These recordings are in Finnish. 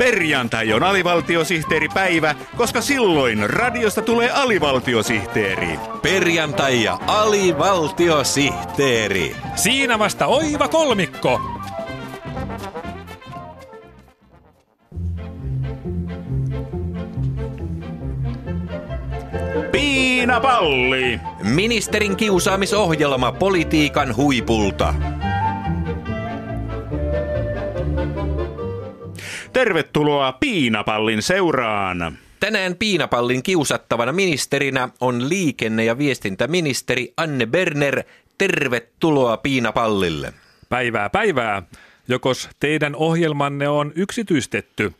Perjantai on alivaltiosihteeripäivä, koska silloin radiosta tulee alivaltiosihteeri. Perjantai ja alivaltiosihteeri. Siinä vasta oiva kolmikko. Piinapalli! Ministerin kiusaamisohjelma politiikan huipulta. Tervetuloa Piinapallin seuraan. Tänään piinapallin kiusattavana ministerinä on liikenne- ja viestintäministeri Anne Berner. Tervetuloa piinapallille. Päivää päivää. Jokos teidän ohjelmanne on yksityistetty.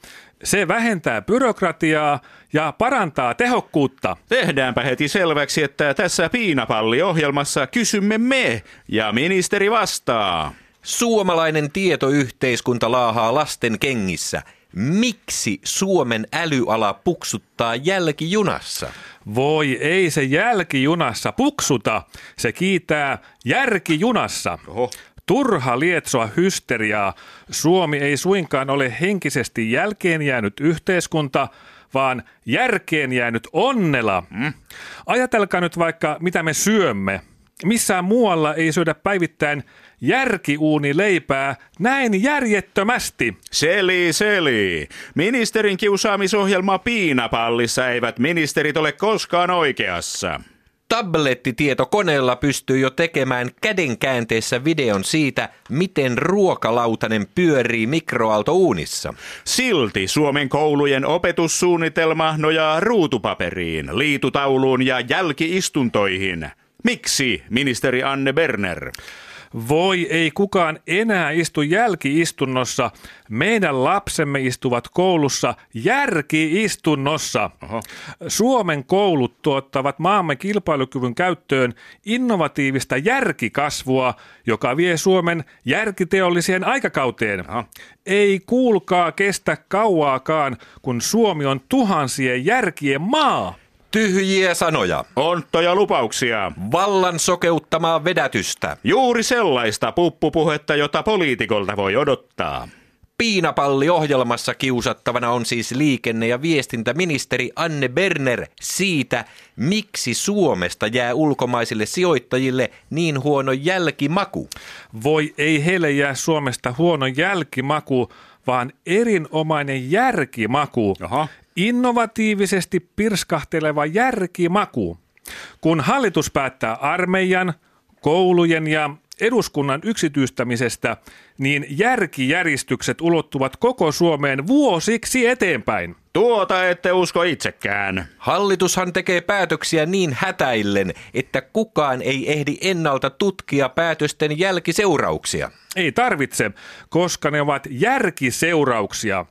Se vähentää byrokratiaa ja parantaa tehokkuutta. Tehdäänpä heti selväksi, että tässä Piinapalli-ohjelmassa kysymme me ja ministeri vastaa. Suomalainen tietoyhteiskunta laahaa lasten kengissä. Miksi Suomen älyala puksuttaa jälkijunassa? Voi ei se jälkijunassa puksuta, se kiitää järkijunassa. Oho. Turha lietsoa hysteriaa. Suomi ei suinkaan ole henkisesti jälkeen jäänyt yhteiskunta, vaan järkeen jäänyt onnela. Mm. Ajatelkaa nyt vaikka, mitä me syömme. Missään muualla ei syödä päivittäin järkiuuni leipää näin järjettömästi. Seli, seli. Ministerin kiusaamisohjelma Piinapallissa eivät ministerit ole koskaan oikeassa. Tablettitietokoneella pystyy jo tekemään kädenkäänteessä videon siitä, miten ruokalautanen pyörii mikroaaltouunissa. Silti Suomen koulujen opetussuunnitelma nojaa ruutupaperiin, liitutauluun ja jälkiistuntoihin. Miksi, ministeri Anne Berner? Voi ei kukaan enää istu jälkiistunnossa. Meidän lapsemme istuvat koulussa järkiistunnossa. Oho. Suomen koulut tuottavat maamme kilpailukyvyn käyttöön innovatiivista järkikasvua, joka vie Suomen järkiteolliseen aikakauteen. Aha. Ei kuulkaa kestä kauaakaan, kun Suomi on tuhansien järkien maa. Tyhjiä sanoja. Onttoja lupauksia. Vallan sokeuttamaa vedätystä. Juuri sellaista puppupuhetta, jota poliitikolta voi odottaa. Piinapalli-ohjelmassa kiusattavana on siis liikenne- ja viestintäministeri Anne Berner siitä, miksi Suomesta jää ulkomaisille sijoittajille niin huono jälkimaku. Voi ei heille jää Suomesta huono jälkimaku, vaan erinomainen järkimaku. Jaha. Innovatiivisesti pirskahteleva järkimaku. Kun hallitus päättää armeijan, koulujen ja eduskunnan yksityistämisestä, niin järkijäristykset ulottuvat koko Suomeen vuosiksi eteenpäin. Tuota ette usko itsekään. Hallitushan tekee päätöksiä niin hätäillen, että kukaan ei ehdi ennalta tutkia päätösten jälkiseurauksia. Ei tarvitse, koska ne ovat järkiseurauksia.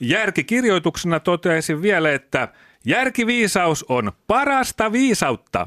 Järkikirjoituksena toteaisin vielä, että järkiviisaus on parasta viisautta.